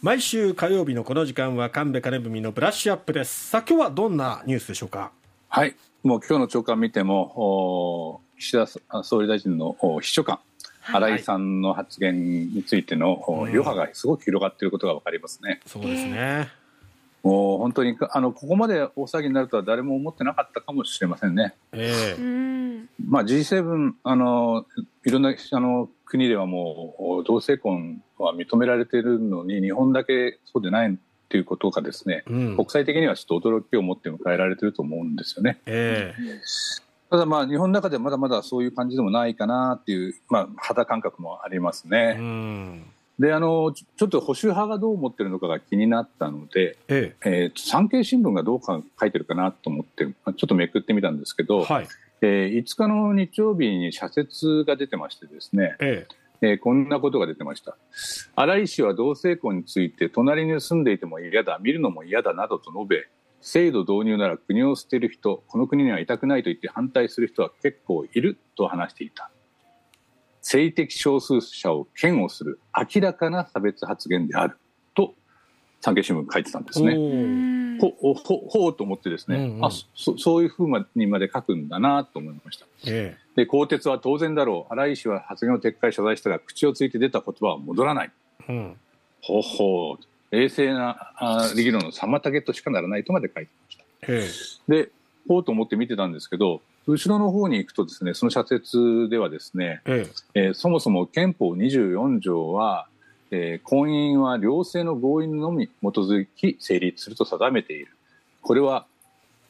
毎週火曜日のこの時間は神戸金文のブラッシュアップです。さあ今日はどんなニュースでしょうか？はい。もう今日の朝刊見ても岸田総理大臣の秘書官新井さんの発言についての余波がすごく広がっていることが分かりますね。そうですね。もう本当にあのここまで大騒ぎになるとは誰も思ってなかったかもしれませんね。ええまあ、G7 あのいろんなあの国ではもう同性婚は認められているのに日本だけそうでないということがですね、うん。国際的にはちょっと驚きを持って迎えられていると思うんですよね。えただまあ日本の中ではまだまだそういう感じでもないかなっていう、まあ、肌感覚もありますね。ん。であのちょっと保守派がどう思ってるのかが気になったので、ええ。ー産経新聞がどうか書いてるかなと思ってちょっとめくってみたんですけど、えはいえー5日の日曜日に社説が出てましてですね、ええ。ーこんなことが出てました。荒井氏は同性婚について隣に住んでいても嫌だ見るのも嫌だなどと述べ制度導入なら国を捨てる人この国にはいたくないと言って反対する人は結構いると話していた。性的少数者を嫌悪する明らかな差別発言であると産経新聞書いてたんですね。ほほほほうと思ってですね、うんうん。あそそういうふうにまで書くんだなと思いました。えで更迭は当然だろう。荒井氏は発言を撤回謝罪したが口をついて出た言葉は戻らない。えうん。ほほう。冷静なあ議論の妨げとしかならないとまで書いてました。えでほうと思って見てたんですけど後ろの方に行くとですねその社説ではですね、ええ。えーそもそも憲法24条は、えー婚姻は両性の合意のみ基づき成立すると定めている。これは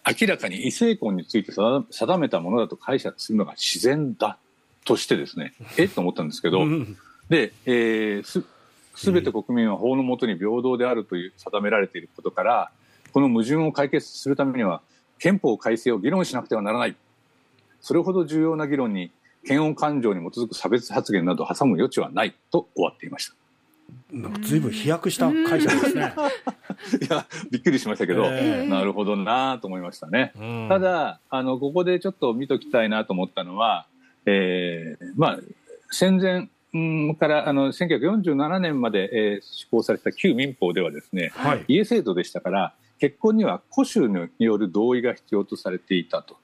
明らかに異性婚について定定めたものだと解釈するのが自然だとしてですね えっと思ったんですけど、うん。で、えーす全て国民は法の下に平等であるという定められていることからこの矛盾を解決するためには憲法改正を議論しなくてはならない。それほど重要な議論に嫌悪感情に基づく差別発言など挟む余地はないと終わっていましなんか随分飛躍した解釈ですね。たいやびっくりしましたけど、えなるほどなと思いましたね。うんただあのここでちょっと見ときたいなと思ったのは、えーまあ、戦前うんからあの1947年まで、えー施行された旧民法ではですねはい。家制度でしたから結婚には戸主による同意が必要とされていたと,、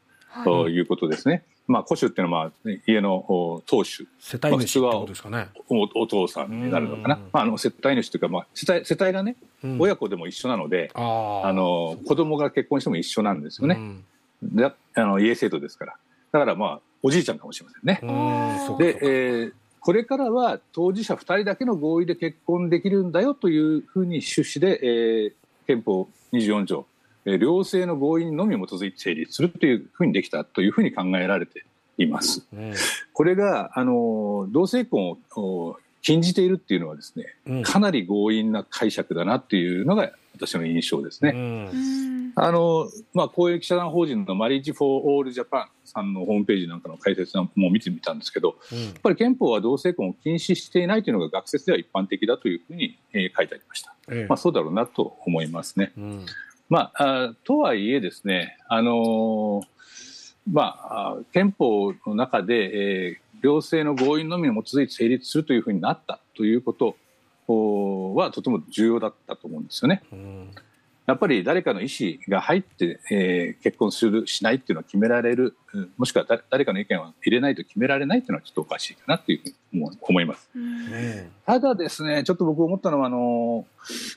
ということですね。まあ、戸主っていうのは、まあ、家のお当主。世帯主ですかね。おお父さんになるのかな、うん。まあ、あの世帯主というか、まあ、世帯世帯がね、うん。親子でも一緒なのであの子供が結婚しても一緒なんですよね。うん。であの家制度ですから。だからまあおじいちゃんかもしれませんね。でえーこれからは当事者2人だけの合意で結婚できるんだよというふうに趣旨で、えー憲法24条、えー両性の合意にのみ基づいて成立するというふうにできたというふうに考えられています。うんこれがあの同性婚をお禁じているっていうのはですねうんかなり強引な解釈だなっていうのが私の印象ですね。うんあの、まあ、公益社団法人の Marriage For All Japan さんのホームページなんかの解説も見てみたんですけど、やっぱり憲法は同性婚を禁止していないというのが学説では一般的だというふうに、えー書いてありました。ええまあ、そうだろうなと思いますね。うんまあ、あとはいえですね、あのーまあ、あ憲法の中で、えー両性の合意のみに基づいて成立するというふうになったということおはとても重要だったと思うんですよね。うんやっぱり誰かの意思が入って、えー結婚するしないっていうのは決められる、うんもしくは誰誰かの意見を入れないと決められないっていうのはちょっとおかしいかなというふうに思います。うん。ただですね、ちょっと僕思ったのは、あの、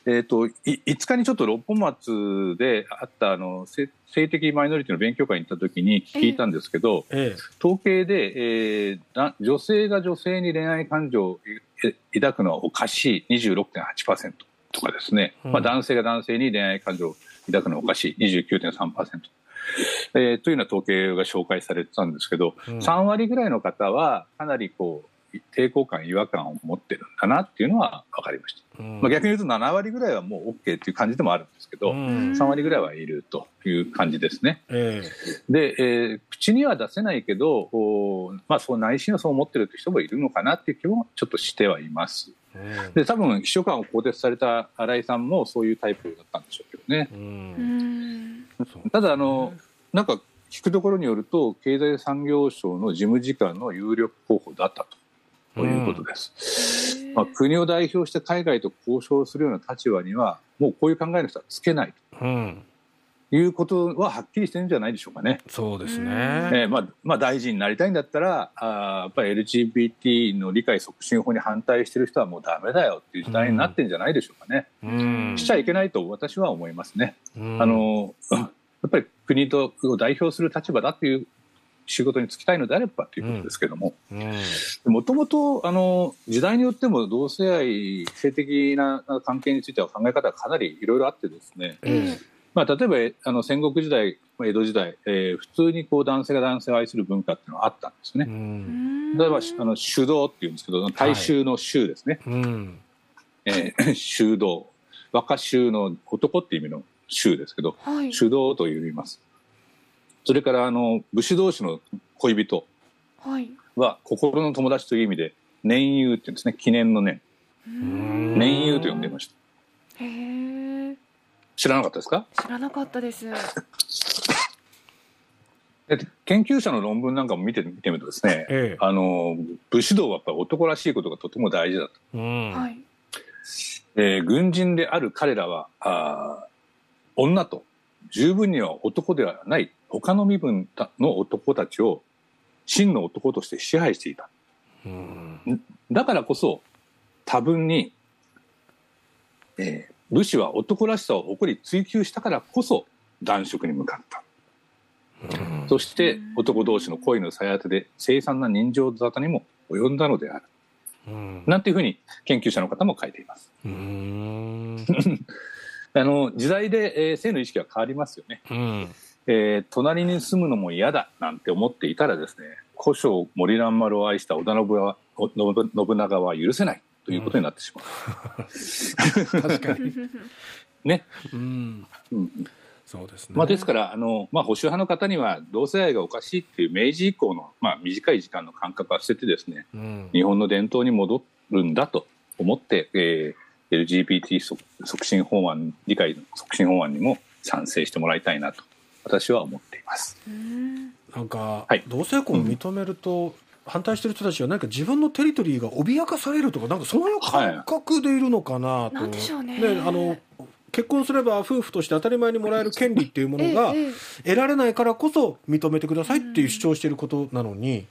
えっ、と、い5日にちょっと六本松であった、あの、性性的マイノリティの勉強会に行った時に聞いたんですけど、え統計で、えーだ女性が女性に恋愛感情をえ抱くのはおかしい26.8%とかですね、うん。まあ、男性が男性に恋愛感情を抱くのはおかしい29.3%。えーというような統計が紹介されてたんですけど、うん。3割ぐらいの方はかなりこう抵抗感違和感を持ってるんだなっていうのは分かりました、えうん。まあ、逆に言うと7割ぐらいはもう OK っていう感じでもあるんですけど、うん。3割ぐらいはいるという感じですね。えで、えー口には出せないけどおーまあ、そう内心はそう思ってる人もいるのかなっていう気もちょっとしてはいます。えうんで多分秘書官を更迭された新井さんもそういうタイプだったんでしょうけどね。うん。ただあのなんか聞くところによると経済産業省の事務次官の有力候補だったとということです。まあ、国を代表して海外と交渉するような立場には、もうこういう考えの人はつけないうん。ということははっきりしてるんじゃないでしょうかね。そうですね。えーまあまあ、大臣になりたいんだったらあーやっぱり LGBT の理解促進法に反対してる人はもうダメだよっていう時代になってるんじゃないでしょうかね。うん。しちゃいけないと私は思いますね。うんあ、のやっぱり国とを代表する立場だっていう仕事に就きたいのであればということですけどもうん。もともとあの時代によっても同性愛性的な関係については考え方がかなりいろいろあってですね、えまあ、例えばあの戦国時代江戸時代、えー普通にこう男性が男性を愛する文化っていうのはあったんですえ。うね。ん。例えばあの修道っていうんですけど大衆の衆ですね、うん。えー 修道若衆の男っていう意味の衆ですけどはい。主導と言います。それからあの武士同士の恋人は心の友達という意味で年友って言うんですね記念の年ん年友と呼んでいましたへえ。知らなかったですか？知らなかったです。で研究者の論文なんかも見て見てみるとですねええ。あの武士道はやっぱり男らしいことがとても大事だと、うん。はい。えー軍人である彼らはあー女と十分には男ではない他の身分の男たちを真の男として支配していたうん。だからこそ多分に、えー武士は男らしさを誇り追求したからこそ男色に向かった。そして男同士の恋の鞘当てで凄惨な人情沙汰にも及んだのである。うん。なんていうふうに研究者の方も書いています。うん。あの時代で、えー性の意識は変わりますよね。うん。えー隣に住むのも嫌だなんて思っていたらですね古書森蘭丸を愛した織田信長お信信長は許せないということになってしまう。確かに。ね。うん。うんそうですね。まあ、ですからあの、まあ、保守派の方には同性愛がおかしいっていう明治以降の、まあ、短い時間の感覚は捨ててですねうん。日本の伝統に戻るんだと思って、えー、LGBT 促促進法案理解の促進法案にも賛成してもらいたいなと私は思っています。うん。なんか、はい同性婚を認めると、反対してる人たちは何か自分のテリトリーが脅かされるとかなんかそういう感覚でいるのかなと、なんでしょうねあの結婚すれば夫婦として当たり前にもらえる権利っていうものが得られないからこそ認めてくださいっていう主張していることなのに、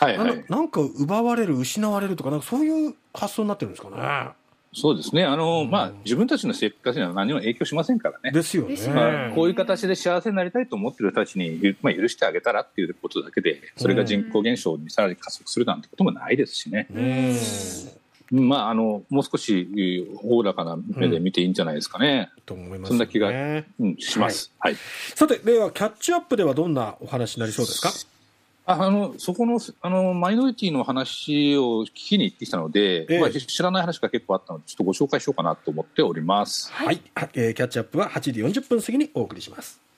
はい、なんか奪われる失われるとかなんかそういう発想になってるんですかね。そうですね。あの、うん。まあ、自分たちの生活には何も影響しませんからね。ですよね。まあ、こういう形で幸せになりたいと思ってる人たちに、ゆまあ、許してあげたらっていうことだけでそれが人口減少にさらに加速するなんてこともないですしね、うん。まあ、あのもう少しえーおおらかな目で見ていいんじゃないですかね、と思います、ね、そんな気がうんします。はい。さてではキャッチアップではどんなお話になりそうですか？ああのそこのあのマイノリティの話を聞きに行ってきたので、ええ。まあ、知らない話が結構あったのでちょっとご紹介しようかなと思っております。はい、えーキャッチアップは8時40分過ぎにお送りします